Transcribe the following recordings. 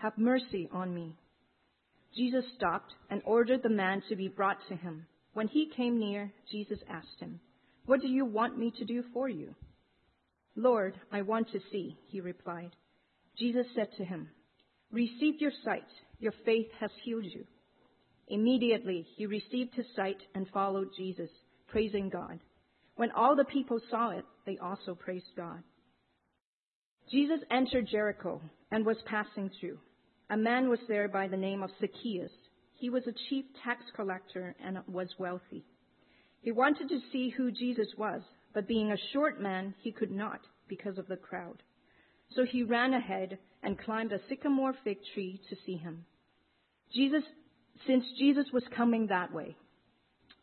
have mercy on me. Jesus stopped and ordered the man to be brought to him. When he came near, Jesus asked him, What do you want me to do for you? Lord, I want to see, he replied. Jesus said to him, Receive your sight. Your faith has healed you. Immediately he received his sight and followed Jesus, praising God. When all the people saw it, they also praised God. Jesus entered Jericho and was passing through. A man was there by the name of Zacchaeus. He was a chief tax collector and was wealthy. He wanted to see who Jesus was, but being a short man, he could not because of the crowd. So he ran ahead and climbed a sycamore fig tree to see him. Jesus, since Jesus was coming that way,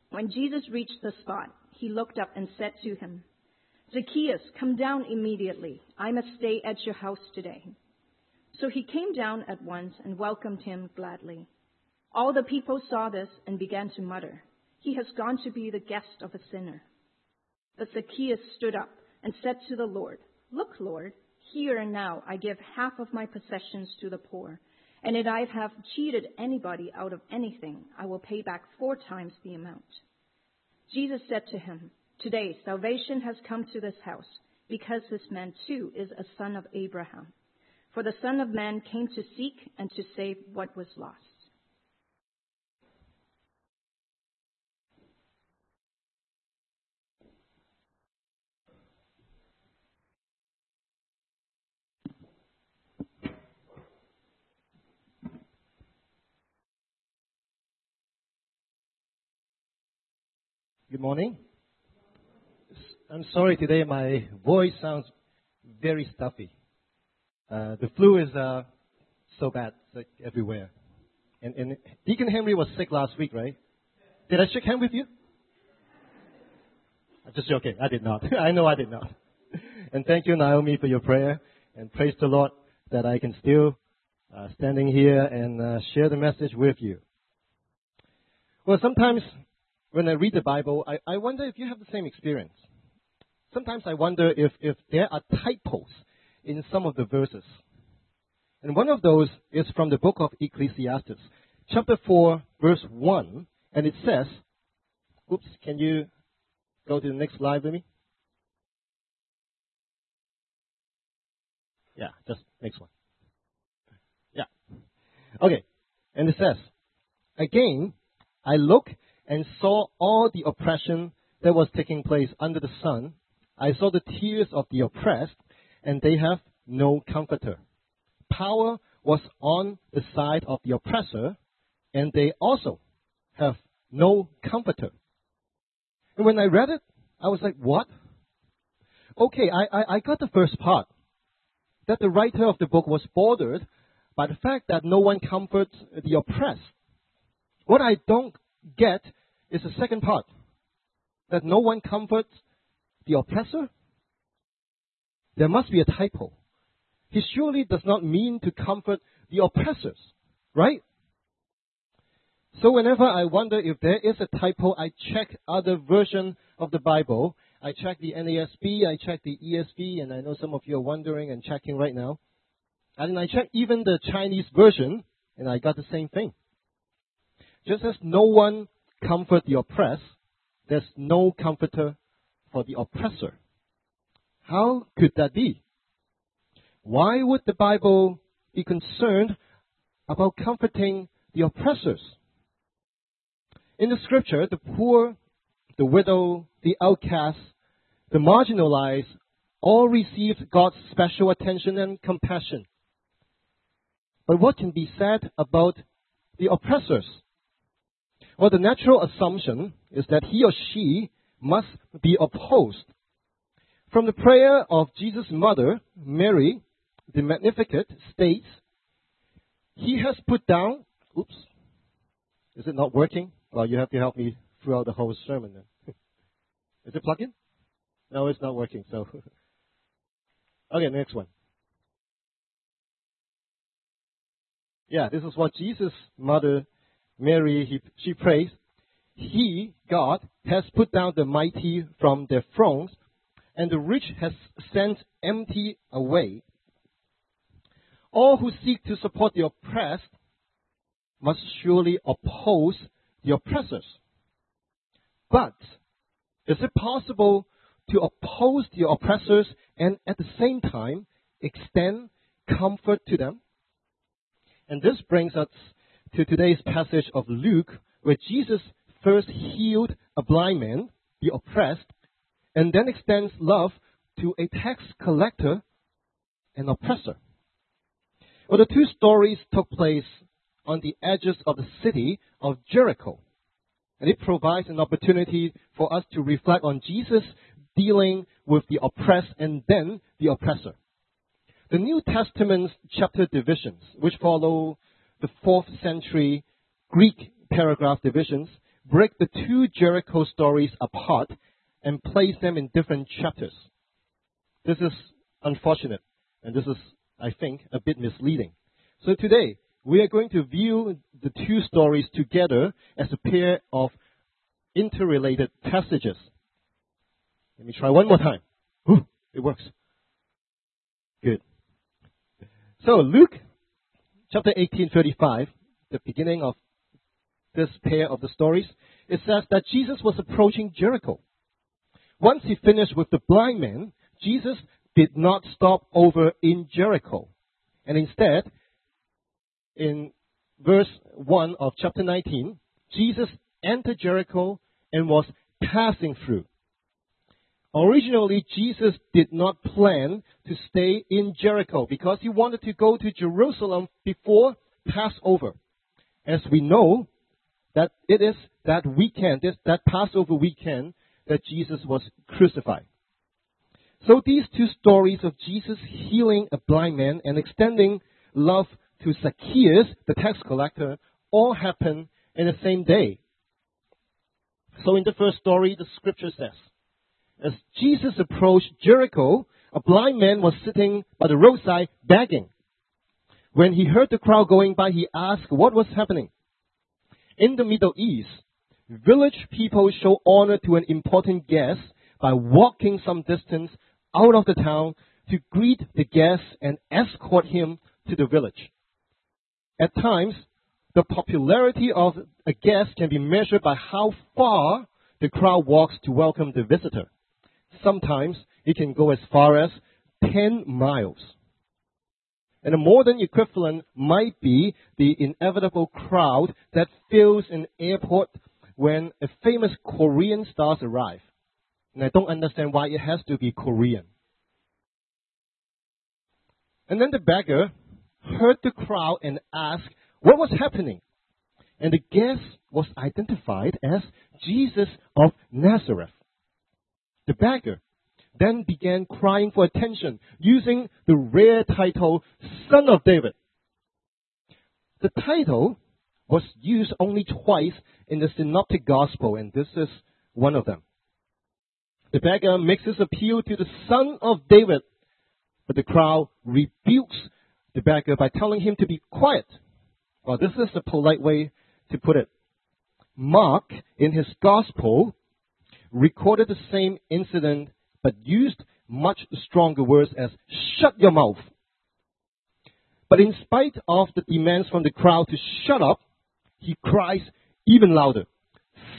when Jesus reached the spot, he looked up and said to him, Zacchaeus, come down immediately. I must stay at your house today. So he came down at once and welcomed him gladly. All the people saw this and began to mutter, He has gone to be the guest of a sinner. But Zacchaeus stood up and said to the Lord, Look, Lord, here and now I give half of my possessions to the poor. And if I have cheated anybody out of anything, I will pay back four times the amount. Jesus said to him, Today salvation has come to this house, because this man too is a son of Abraham. For the Son of Man came to seek and to save what was lost. Good morning. I'm sorry today my voice sounds very stuffy. Uh, the flu is uh, so bad, like everywhere. And, and Deacon Henry was sick last week, right? Did I shake hand with you? I'm just joking. I did not. I know I did not. And thank you, Naomi, for your prayer. And praise the Lord that I can still uh, standing here and uh, share the message with you. Well, sometimes when I read the Bible, I, I wonder if you have the same experience. Sometimes I wonder if, if there are typos in some of the verses. And one of those is from the book of Ecclesiastes, chapter 4, verse 1, and it says, oops, can you go to the next slide with me? Yeah, just next one. Yeah. Okay. And it says, Again, I look and saw all the oppression that was taking place under the sun. I saw the tears of the oppressed, and they have no comforter. Power was on the side of the oppressor, and they also have no comforter. And when I read it, I was like, what? Okay, I, I, I got the first part. That the writer of the book was bothered by the fact that no one comforts the oppressed. What I don't get is the second part that no one comforts the oppressor. There must be a typo. He surely does not mean to comfort the oppressors, right? So whenever I wonder if there is a typo, I check other version of the Bible. I check the NASB, I check the ESV, and I know some of you are wondering and checking right now. And I check even the Chinese version, and I got the same thing. Just as no one comfort the oppressed, there's no comforter for the oppressor. How could that be? Why would the Bible be concerned about comforting the oppressors? In the scripture, the poor, the widow, the outcast, the marginalized all received God's special attention and compassion. But what can be said about the oppressors? Well, the natural assumption is that he or she must be opposed. From the prayer of Jesus' mother, Mary, the Magnificat states, He has put down, oops, is it not working? Well, you have to help me throughout the whole sermon then. is it plugged in? No, it's not working, so. okay, next one. Yeah, this is what Jesus' mother Mary, he, she prays, He, God, has put down the mighty from their thrones, and the rich has sent empty away. all who seek to support the oppressed must surely oppose the oppressors. But is it possible to oppose the oppressors and at the same time extend comfort to them? And this brings us to today's passage of Luke, where Jesus first healed a blind man, the oppressed, and then extends love to a tax collector, an oppressor. Well, the two stories took place on the edges of the city of Jericho. And it provides an opportunity for us to reflect on Jesus dealing with the oppressed and then the oppressor. The New Testament's chapter divisions, which follow the fourth century Greek paragraph divisions, break the two Jericho stories apart and place them in different chapters. This is unfortunate, and this is, I think, a bit misleading. So today, we are going to view the two stories together as a pair of interrelated passages. Let me try one more time. Ooh, it works. Good. So Luke chapter 18:35, the beginning of this pair of the stories, it says that Jesus was approaching Jericho. Once he finished with the blind man, Jesus did not stop over in Jericho. And instead, in verse 1 of chapter 19, Jesus entered Jericho and was passing through. Originally, Jesus did not plan to stay in Jericho because he wanted to go to Jerusalem before Passover. As we know, that it is that weekend, that Passover weekend, that Jesus was crucified. So these two stories of Jesus healing a blind man and extending love to Zacchaeus, the tax collector, all happen in the same day. So in the first story, the scripture says, as Jesus approached Jericho, a blind man was sitting by the roadside begging. When he heard the crowd going by, he asked what was happening. In the Middle East, village people show honor to an important guest by walking some distance out of the town to greet the guest and escort him to the village. At times, the popularity of a guest can be measured by how far the crowd walks to welcome the visitor. Sometimes it can go as far as 10 miles. And a modern equivalent might be the inevitable crowd that fills an airport when a famous Korean stars arrive. And I don't understand why it has to be Korean. And then the beggar heard the crowd and asked what was happening. And the guest was identified as Jesus of Nazareth. The beggar then began crying for attention using the rare title Son of David. The title was used only twice in the Synoptic Gospel, and this is one of them. The beggar makes his appeal to the Son of David, but the crowd rebukes the beggar by telling him to be quiet. Well, this is a polite way to put it. Mark, in his Gospel, recorded the same incident but used much stronger words as shut your mouth. But in spite of the demands from the crowd to shut up, he cries even louder,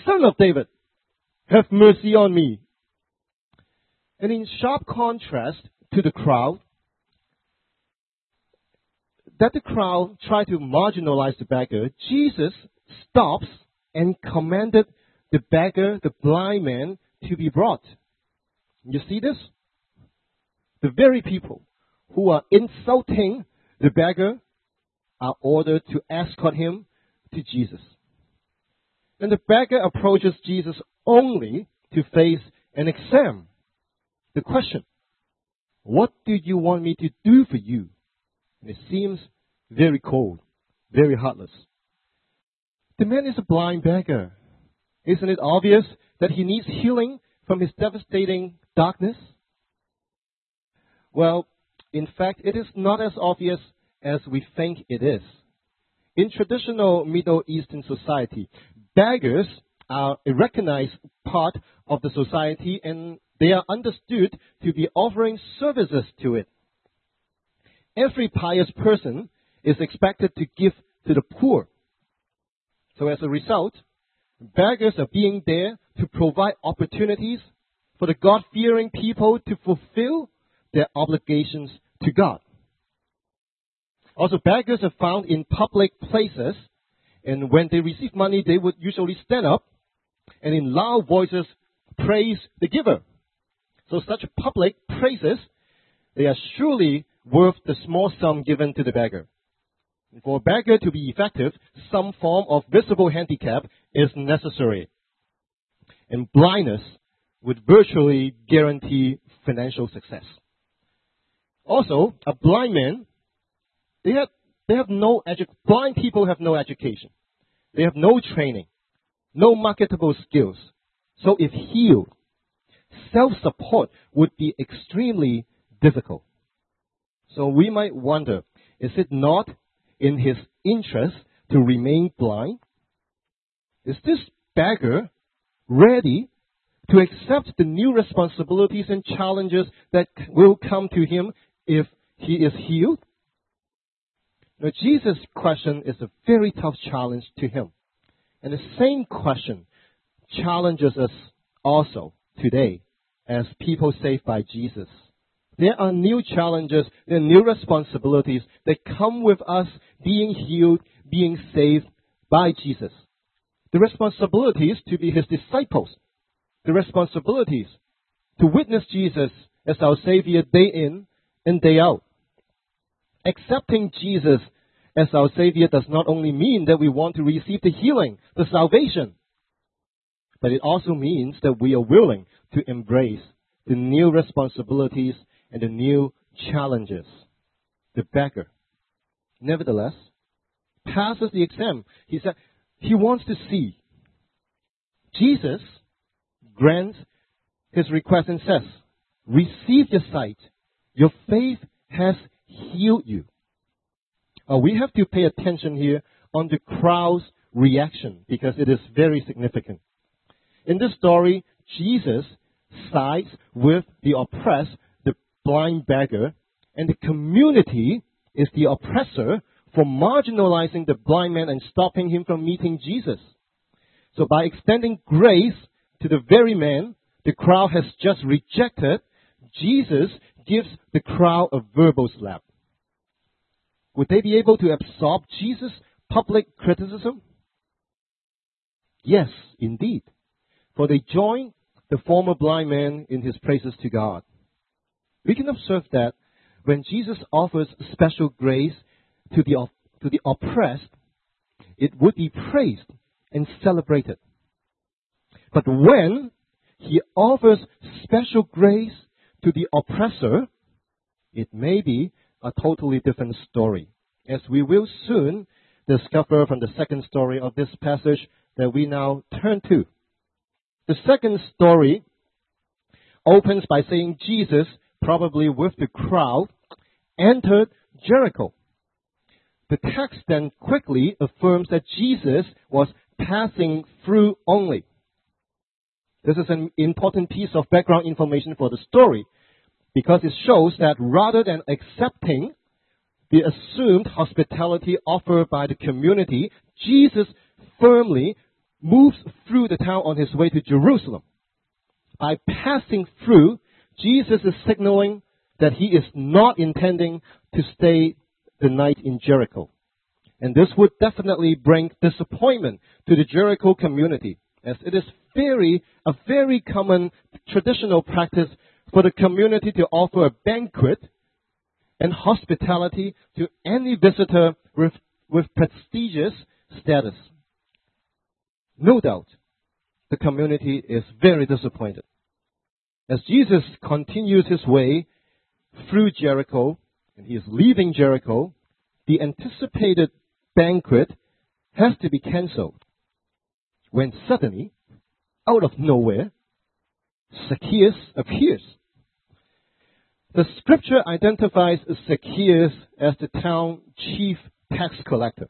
Son of David, have mercy on me. And in sharp contrast to the crowd, that the crowd tried to marginalize the beggar, Jesus stops and commanded the beggar, the blind man, to be brought. You see this? The very people who are insulting the beggar are ordered to escort him to Jesus. And the beggar approaches Jesus only to face an exam. The question, what do you want me to do for you? And it seems very cold, very heartless. The man is a blind beggar. Isn't it obvious that he needs healing from his devastating darkness? Well, in fact, it is not as obvious as we think it is. In traditional Middle Eastern society, beggars are a recognized part of the society and they are understood to be offering services to it. every pious person is expected to give to the poor. So as a result, beggars are being there to provide opportunities for the God-fearing people to fulfill their obligations to God. Also, beggars are found in public places, and when they receive money, they would usually stand up and in loud voices praise the giver. So such public praises, they are surely worth the small sum given to the beggar. For a beggar to be effective, some form of visible handicap is necessary. And blindness would virtually guarantee financial success. Also, a blind man, they have, they have no edu- blind people have no education. They have no training, no marketable skills. So if healed, self-support would be extremely difficult. So we might wonder, is it not in his interest to remain blind? Is this beggar ready to accept the new responsibilities and challenges that will come to him if he is healed? Now, Jesus' question is a very tough challenge to him. And the same question challenges us also today as people saved by Jesus. There are new challenges, there are new responsibilities that come with us being healed, being saved by Jesus. The responsibilities to be his disciples. The responsibilities to witness Jesus as our Savior day in and day out. Accepting Jesus as our Savior does not only mean that we want to receive the healing, the salvation, but it also means that we are willing to embrace the new responsibilities and the new challenges. The beggar, nevertheless, passes the exam. He said he wants to see. Jesus grants his request and says, Receive your sight. Your faith has healed you. Uh, we have to pay attention here on the crowd's reaction because it is very significant. In this story, Jesus sides with the oppressed, the blind beggar, and the community is the oppressor for marginalizing the blind man and stopping him from meeting Jesus. So by extending grace to the very man the crowd has just rejected, Jesus gives the crowd a verbal slap. Would they be able to absorb Jesus' public criticism? Yes, indeed. For they join the former blind man in his praises to God. We can observe that when Jesus offers special grace to the, to the oppressed, it would be praised and celebrated. But when he offers special grace to the oppressor, it may be a totally different story, as we will soon discover from the second story of this passage that we now turn to. The second story opens by saying Jesus, probably with the crowd, entered Jericho. The text then quickly affirms that Jesus was passing through only. This is an important piece of background information for the story because it shows that rather than accepting the assumed hospitality offered by the community, Jesus firmly moves through the town on his way to Jerusalem. By passing through, Jesus is signaling that he is not intending to stay the night in Jericho. And this would definitely bring disappointment to the Jericho community, as it is very, a very common traditional practice for the community to offer a banquet and hospitality to any visitor with, with prestigious status. No doubt, the community is very disappointed. As Jesus continues his way through Jericho, and he is leaving Jericho, the anticipated banquet has to be cancelled. When suddenly, out of nowhere, Zacchaeus appears. The scripture identifies Zacchaeus as the town chief tax collector.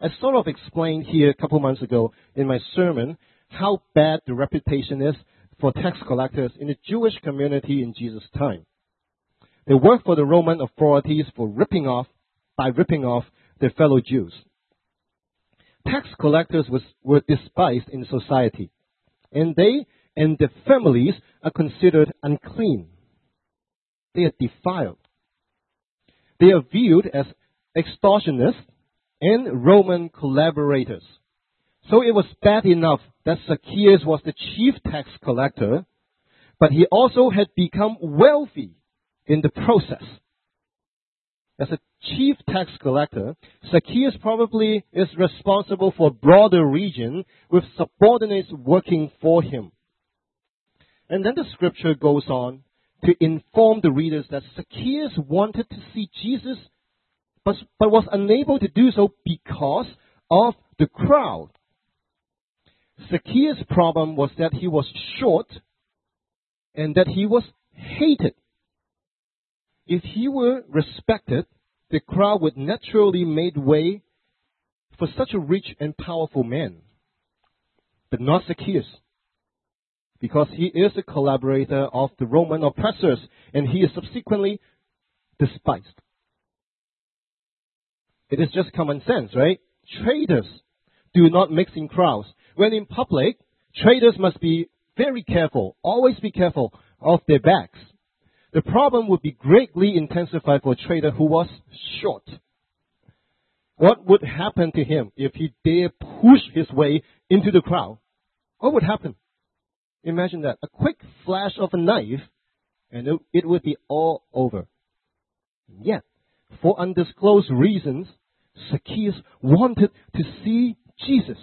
I sort of explained here a couple months ago in my sermon how bad the reputation is for tax collectors in the Jewish community in Jesus' time. They worked for the Roman authorities for ripping off, by ripping off their fellow Jews. Tax collectors was, were despised in society, and they and their families are considered unclean. They are defiled. They are viewed as extortionists and Roman collaborators. So it was bad enough that Zacchaeus was the chief tax collector, but he also had become wealthy in the process. As a chief tax collector, Zacchaeus probably is responsible for a broader region with subordinates working for him. And then the scripture goes on to inform the readers that Zacchaeus wanted to see Jesus, but, but was unable to do so because of the crowd. Zacchaeus' problem was that he was short and that he was hated. If he were respected, the crowd would naturally make way for such a rich and powerful man. But not Zacchaeus. Because he is a collaborator of the Roman oppressors and he is subsequently despised. It is just common sense, right? Traitors do not mix in crowds. When in public, traitors must be very careful, always be careful of their backs. The problem would be greatly intensified for a traitor who was short. What would happen to him if he dare push his way into the crowd? What would happen? Imagine that. A quick flash of a knife and it, would be all over. Yet, for undisclosed reasons, Zacchaeus wanted to see Jesus.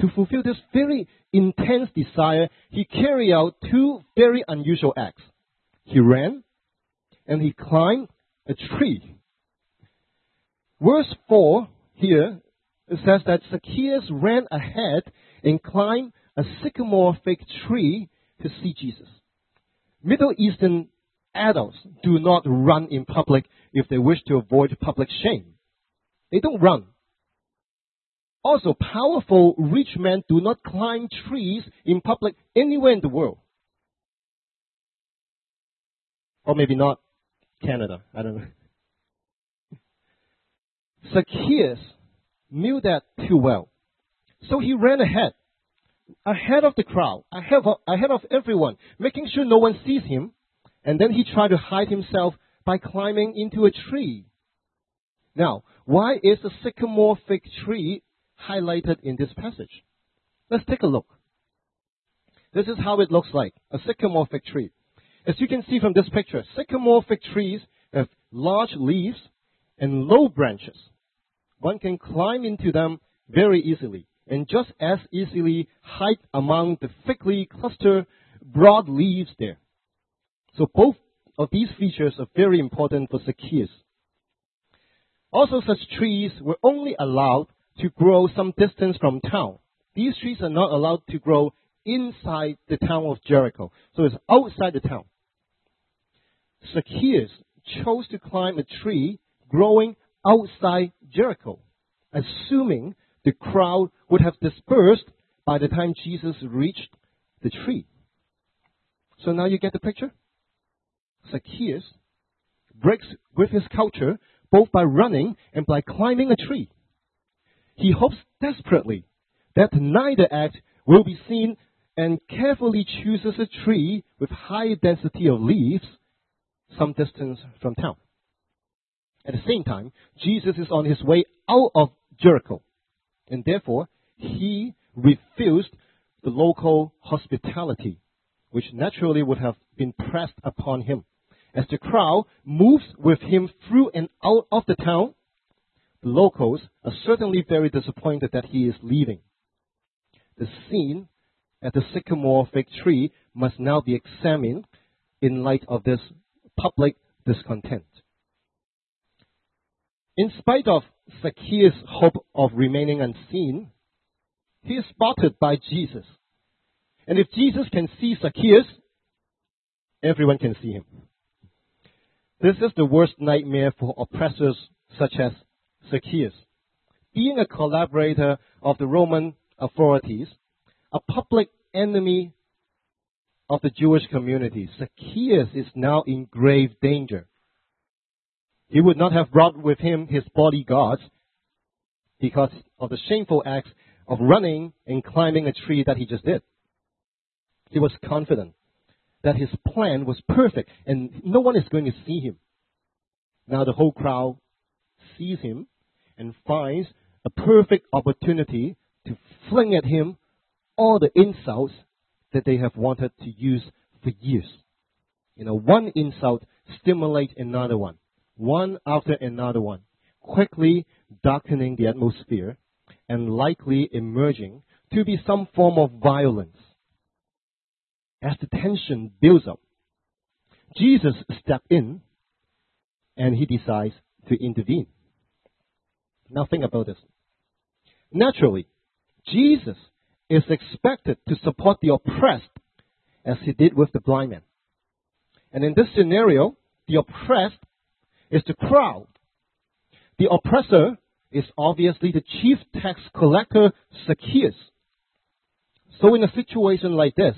To fulfill this very intense desire, he carried out two very unusual acts. He ran and he climbed a tree. Verse 4 here says that Zacchaeus ran ahead and climbed a sycamore fig tree to see Jesus. Middle Eastern adults do not run in public if they wish to avoid public shame. They don't run. Also, powerful rich men do not climb trees in public anywhere in the world. Or maybe not Canada. I don't know. Zacchaeus knew that too well. So he ran ahead, ahead of the crowd, ahead of, ahead of everyone, making sure no one sees him. And then he tried to hide himself by climbing into a tree. Now, why is the sycamore fig tree highlighted in this passage. Let's take a look. This is how it looks like, a sycamore fig tree. As you can see from this picture, sycamore fig trees have large leaves and low branches. One can climb into them very easily and just as easily hide among the thickly clustered broad leaves there. So both of these features are very important for Zacchaeus. Also, such trees were only allowed to grow some distance from town. These trees are not allowed to grow inside the town of Jericho. So it's outside the town. Zacchaeus chose to climb a tree growing outside Jericho, assuming the crowd would have dispersed by the time Jesus reached the tree. So now you get the picture? Zacchaeus breaks with his culture both by running and by climbing a tree. He hopes desperately that neither act will be seen and carefully chooses a tree with high density of leaves some distance from town. At the same time, Jesus is on his way out of Jericho, and therefore he refused the local hospitality, which naturally would have been pressed upon him. As the crowd moves with him through and out of the town, the locals are certainly very disappointed that he is leaving. The scene at the sycamore fig tree must now be examined in light of this public discontent. In spite of Zacchaeus' hope of remaining unseen, he is spotted by Jesus. And if Jesus can see Zacchaeus, everyone can see him. This is the worst nightmare for oppressors such as Zacchaeus. Being a collaborator of the Roman authorities, a public enemy of the Jewish community, Zacchaeus is now in grave danger. He would not have brought with him his bodyguards because of the shameful acts of running and climbing a tree that he just did. He was confident that his plan was perfect and no one is going to see him. Now the whole crowd sees him and finds a perfect opportunity to fling at him all the insults that they have wanted to use for years. You know, one insult stimulates another one, one after another one, quickly darkening the atmosphere and likely emerging to be some form of violence. As the tension builds up, Jesus steps in and he decides to intervene. Now think about this. Naturally, Jesus is expected to support the oppressed as he did with the blind man. And in this scenario, the oppressed is the crowd. The oppressor is obviously the chief tax collector, Zacchaeus. So in a situation like this,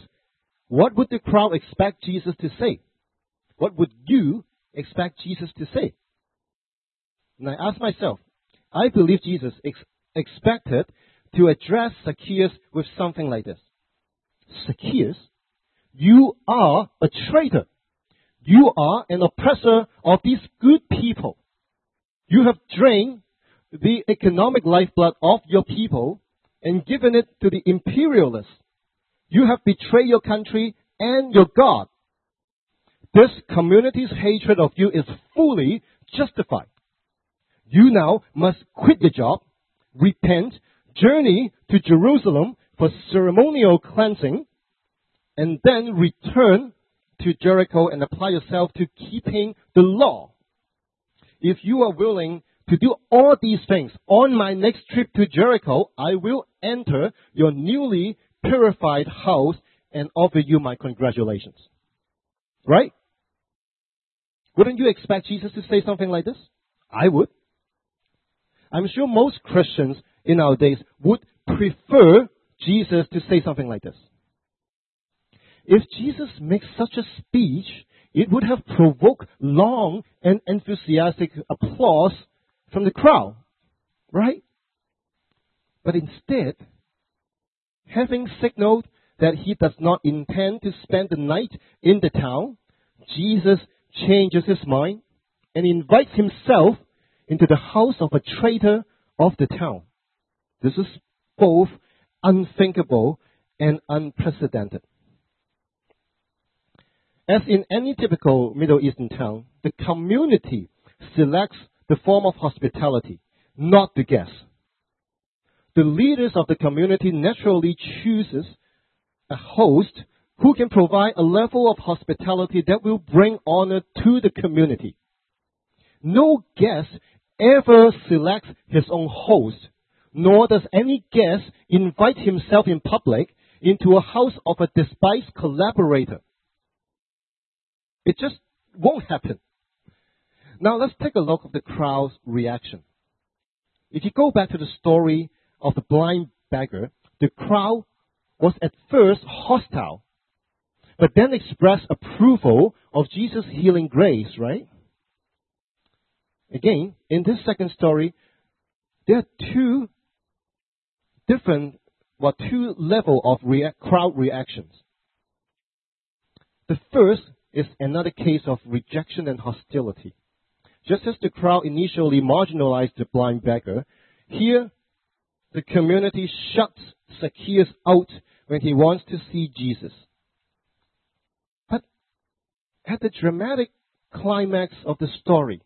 what would the crowd expect Jesus to say? What would you expect Jesus to say? And I ask myself, I believe Jesus ex- expected to address Zacchaeus with something like this. Zacchaeus, you are a traitor. You are an oppressor of these good people. You have drained the economic lifeblood of your people and given it to the imperialists. You have betrayed your country and your God. This community's hatred of you is fully justified. You now must quit your job, repent, journey to Jerusalem for ceremonial cleansing, and then return to Jericho and apply yourself to keeping the law. If you are willing to do all these things on my next trip to Jericho, I will enter your newly purified house and offer you my congratulations. Right? Wouldn't you expect Jesus to say something like this? I would. I'm sure most Christians in our days would prefer Jesus to say something like this. If Jesus makes such a speech, it would have provoked long and enthusiastic applause from the crowd, right? But instead, having signaled that he does not intend to spend the night in the town, Jesus changes his mind and invites himself into the house of a traitor of the town. This is both unthinkable and unprecedented. As in any typical Middle Eastern town, the community selects the form of hospitality, not the guest. The leaders of the community naturally chooses a host who can provide a level of hospitality that will bring honor to the community. No guest ever selects his own host, nor does any guest invite himself in public into a house of a despised collaborator. It just won't happen. Now let's take a look at the crowd's reaction. If you go back to the story of the blind beggar, the crowd was at first hostile, but then expressed approval of Jesus' healing grace, right? Again, in this second story, there are two different, well, two level of rea- crowd reactions. The first is another case of rejection and hostility. Just as the crowd initially marginalized the blind beggar, here the community shuts Zacchaeus out when he wants to see Jesus. But at the dramatic climax of the story,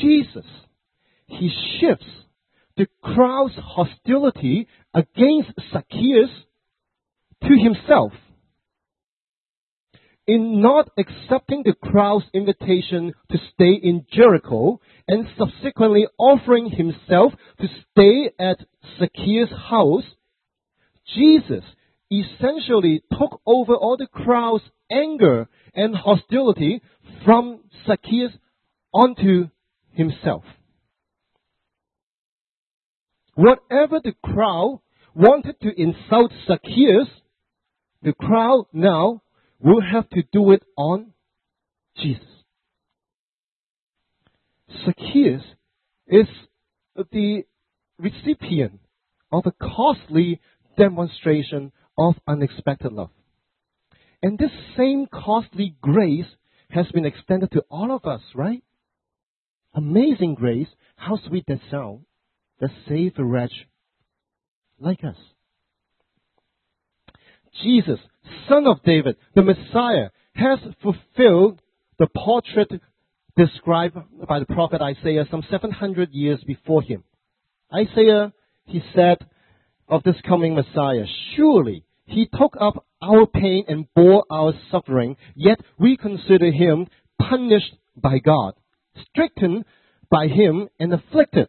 Jesus, he shifts the crowd's hostility against Zacchaeus to himself. In not accepting the crowd's invitation to stay in Jericho and subsequently offering himself to stay at Zacchaeus' house, Jesus essentially took over all the crowd's anger and hostility from Zacchaeus onto himself. Whatever the crowd wanted to insult Zacchaeus, the crowd now will have to do it on Jesus. Zacchaeus is the recipient of a costly demonstration of unexpected love. And this same costly grace has been extended to all of us, right? Amazing grace, how sweet that sound, that saved a wretch like us. Jesus, Son of David, the Messiah, has fulfilled the portrait described by the prophet Isaiah some 700 years before him. Isaiah, he said of this coming Messiah, surely he took up our pain and bore our suffering, yet we consider him punished by God, stricken by him and afflicted.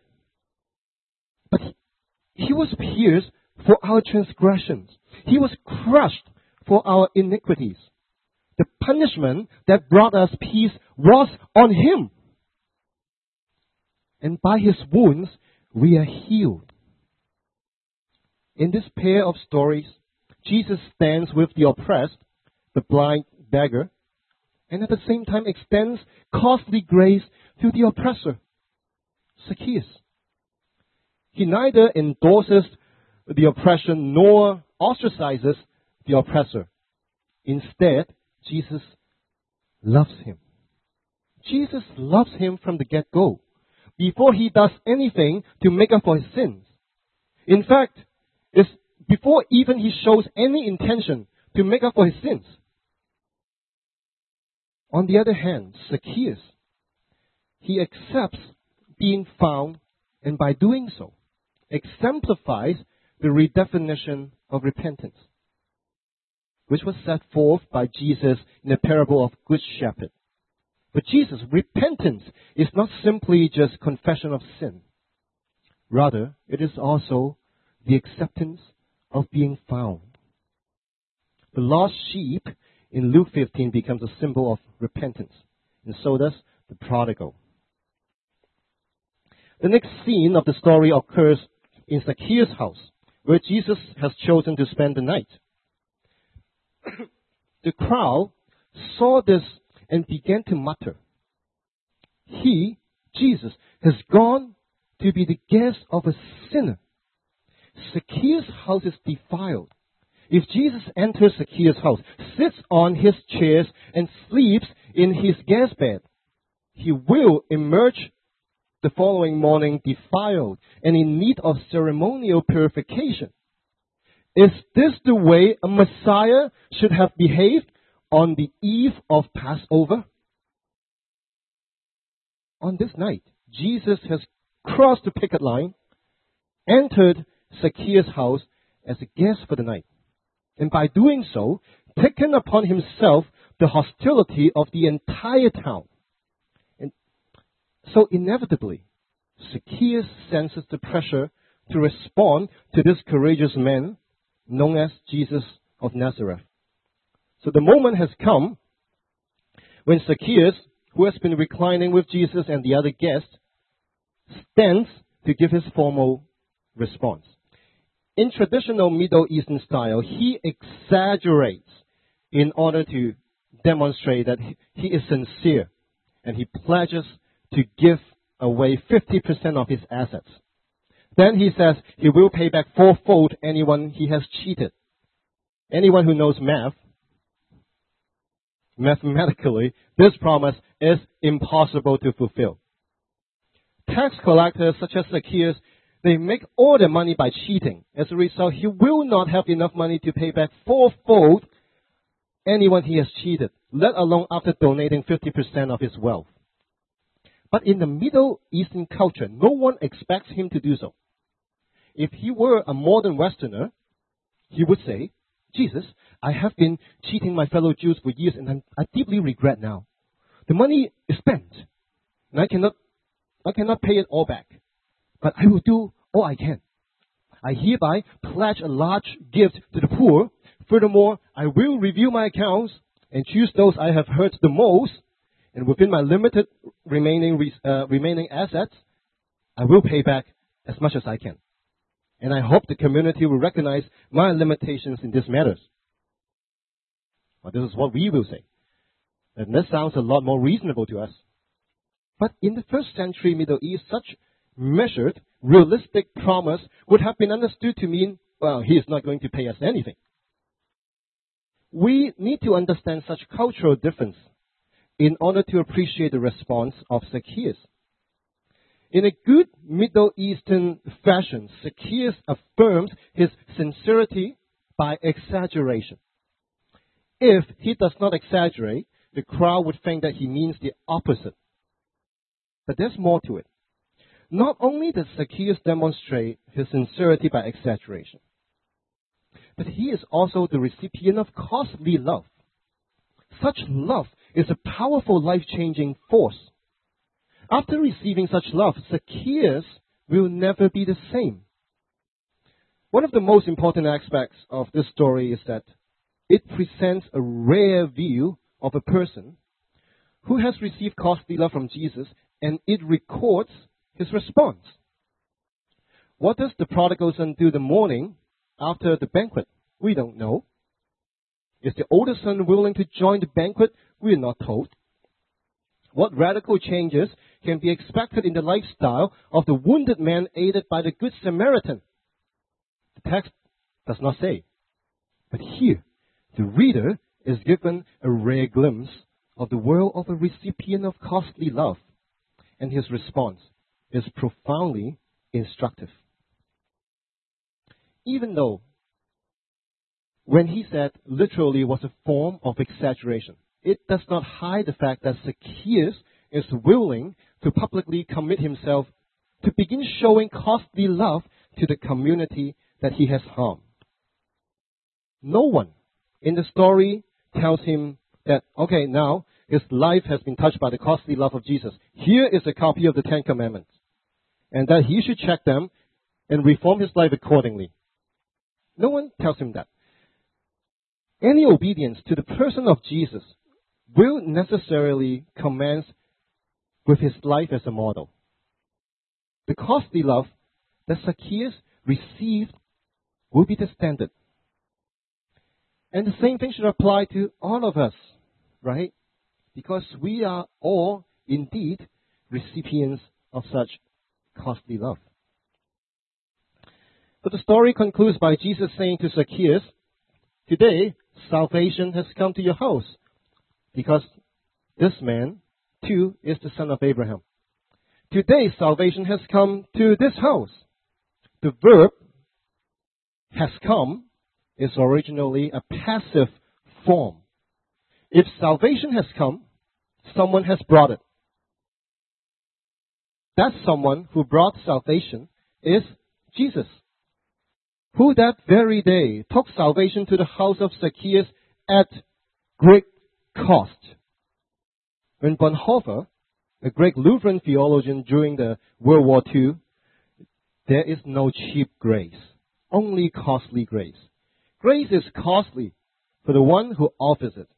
But he was pierced for our transgressions. He was crushed for our iniquities. The punishment that brought us peace was on him. And by his wounds, we are healed. In this pair of stories, Jesus stands with the oppressed, the blind beggar, and at the same time extends costly grace to the oppressor, Zacchaeus. He neither endorses the oppression nor ostracizes the oppressor. Instead, Jesus loves him. Jesus loves him from the get go, before he does anything to make up for his sins. In fact, it's before even he shows any intention to make up for his sins. On the other hand, Zacchaeus, he accepts being found, and by doing so, exemplifies the redefinition of repentance, which was set forth by Jesus in the parable of Good Shepherd. But Jesus, repentance is not simply just confession of sin. Rather, it is also the acceptance of being found. The lost sheep in Luke 15 becomes a symbol of repentance, and so does the prodigal. The next scene of the story occurs in Zacchaeus' house, where Jesus has chosen to spend the night. the crowd saw this and began to mutter. He, Jesus, has gone to be the guest of a sinner. Zacchaeus' house is defiled. If Jesus enters Zacchaeus' house, sits on his chairs, and sleeps in his guest bed, he will emerge the following morning defiled and in need of ceremonial purification. Is this the way a Messiah should have behaved on the eve of Passover? On this night, Jesus has crossed the picket line, entered Zacchaeus' house as a guest for the night, and by doing so, taken upon himself the hostility of the entire town. So inevitably, Zacchaeus senses the pressure to respond to this courageous man known as Jesus of Nazareth. So the moment has come when Zacchaeus, who has been reclining with Jesus and the other guests, stands to give his formal response. In traditional Middle Eastern style, he exaggerates in order to demonstrate that he is sincere and he pledges to give away 50% of his assets. Then he says he will pay back fourfold anyone he has cheated. Anyone who knows math, mathematically, this promise is impossible to fulfill. Tax collectors such as Zacchaeus, they make all their money by cheating. As a result, he will not have enough money to pay back fourfold anyone he has cheated, let alone after donating 50% of his wealth. But in the Middle Eastern culture, no one expects him to do so. If he were a modern Westerner, he would say, Jesus, I have been cheating my fellow Jews for years and I deeply regret now. The money is spent and I cannot, I cannot pay it all back. But I will do all I can. I hereby pledge a large gift to the poor. Furthermore, I will review my accounts and choose those I have hurt the most and within my limited remaining, uh, remaining assets, I will pay back as much as I can. And I hope the community will recognize my limitations in these matters. Well, this is what we will say. And this sounds a lot more reasonable to us. But in the first century Middle East, such measured, realistic promise would have been understood to mean, well, he is not going to pay us anything. We need to understand such cultural difference in order to appreciate the response of Zacchaeus. In a good Middle Eastern fashion, Zacchaeus affirms his sincerity by exaggeration. If he does not exaggerate, the crowd would think that he means the opposite. But there's more to it. Not only does Zacchaeus demonstrate his sincerity by exaggeration, but he is also the recipient of costly love. Such love is a powerful life changing force. After receiving such love, Zacchaeus will never be the same. One of the most important aspects of this story is that it presents a rare view of a person who has received costly love from Jesus and it records his response. What does the prodigal son do the morning after the banquet? We don't know. Is the older son willing to join the banquet? We are not told. What radical changes can be expected in the lifestyle of the wounded man aided by the Good Samaritan? The text does not say. But here, the reader is given a rare glimpse of the world of a recipient of costly love, and his response is profoundly instructive. Even though when he said literally was a form of exaggeration, it does not hide the fact that Zacchaeus is willing to publicly commit himself to begin showing costly love to the community that he has harmed. No one in the story tells him that, okay, now his life has been touched by the costly love of Jesus. Here is a copy of the Ten Commandments. And that he should check them and reform his life accordingly. No one tells him that. Any obedience to the person of Jesus will necessarily commence with his life as a model. The costly love that Zacchaeus received will be the standard. And the same thing should apply to all of us, right? Because we are all indeed recipients of such costly love. But the story concludes by Jesus saying to Zacchaeus, Today, salvation has come to your house, because this man, too, is the son of Abraham. Today, salvation has come to this house. The verb has come is originally a passive form. If salvation has come, someone has brought it. That someone who brought salvation is Jesus, who that very day took salvation to the house of Zacchaeus at great cost. When Bonhoeffer, a great Lutheran theologian during the World War II, there is no cheap grace, only costly grace. Grace is costly for the one who offers it,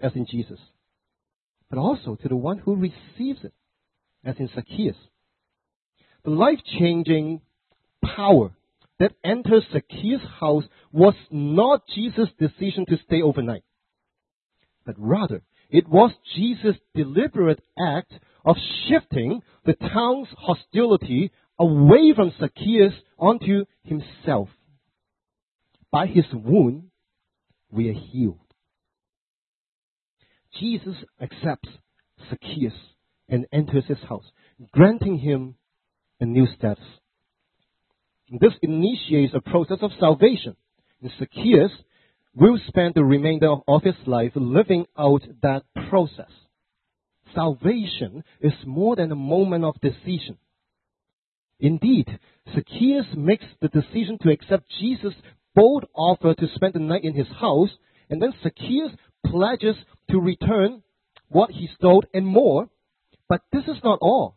as in Jesus, but also to the one who receives it, as in Zacchaeus. The life changing power that enters Zacchaeus' house was not Jesus' decision to stay overnight, but rather it was Jesus' deliberate act of shifting the town's hostility away from Zacchaeus onto himself. By his wound, we are healed. Jesus accepts Zacchaeus and enters his house, granting him a new status. This initiates a process of salvation. And Zacchaeus will spend the remainder of his life living out that process. Salvation is more than a moment of decision. Indeed, Zacchaeus makes the decision to accept Jesus' bold offer to spend the night in his house, and then Zacchaeus pledges to return what he stole and more. But this is not all.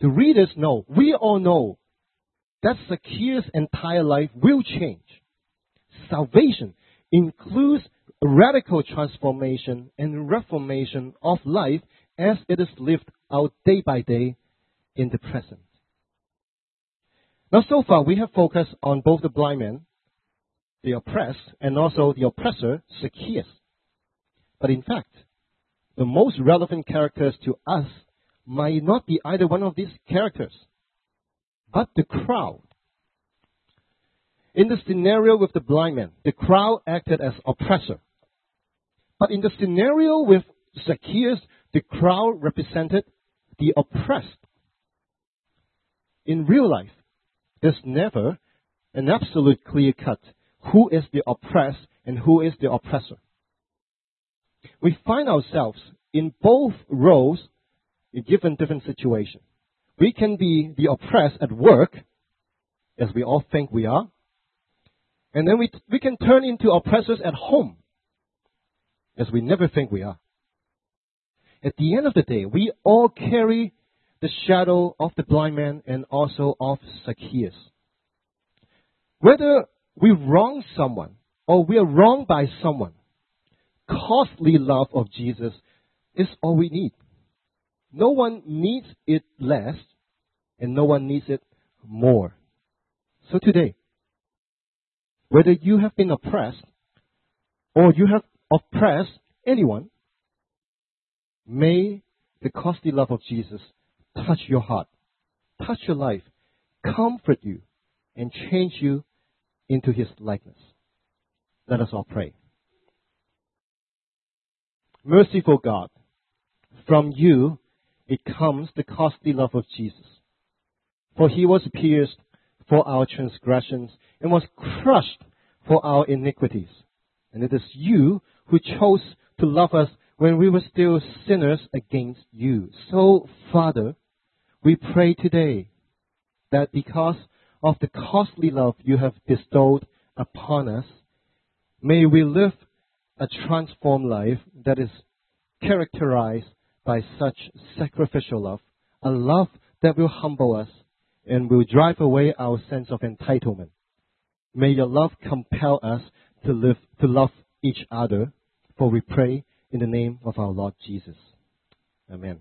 The readers know, we all know, that Zacchaeus' entire life will change. Salvation includes radical transformation and reformation of life as it is lived out day by day in the present. Now, so far, we have focused on both the blind man, the oppressed, and also the oppressor, Zacchaeus. But in fact, the most relevant characters to us might not be either one of these characters, but the crowd. In the scenario with the blind man, the crowd acted as oppressor. But in the scenario with Zacchaeus, the crowd represented the oppressed. In real life, there's never an absolute clear cut who is the oppressed and who is the oppressor. We find ourselves in both roles in given different situations. We can be the oppressed at work, as we all think we are, and then we, we can turn into oppressors at home, as we never think we are. At the end of the day, we all carry the shadow of the blind man and also of Zacchaeus. Whether we wrong someone or we are wronged by someone, costly love of Jesus is all we need. No one needs it less, and no one needs it more. So today, whether you have been oppressed or you have oppressed anyone, may the costly love of Jesus touch your heart, touch your life, comfort you, and change you into his likeness. Let us all pray. Merciful God, from you it comes the costly love of Jesus. For he was pierced for our transgressions and was crushed for our iniquities. And it is you who chose to love us when we were still sinners against you. So, Father, we pray today that because of the costly love you have bestowed upon us, may we live a transformed life that is characterized by such sacrificial love, a love that will humble us and will drive away our sense of entitlement. May your love compel us to live, to love each other, for we pray in the name of our Lord Jesus. Amen.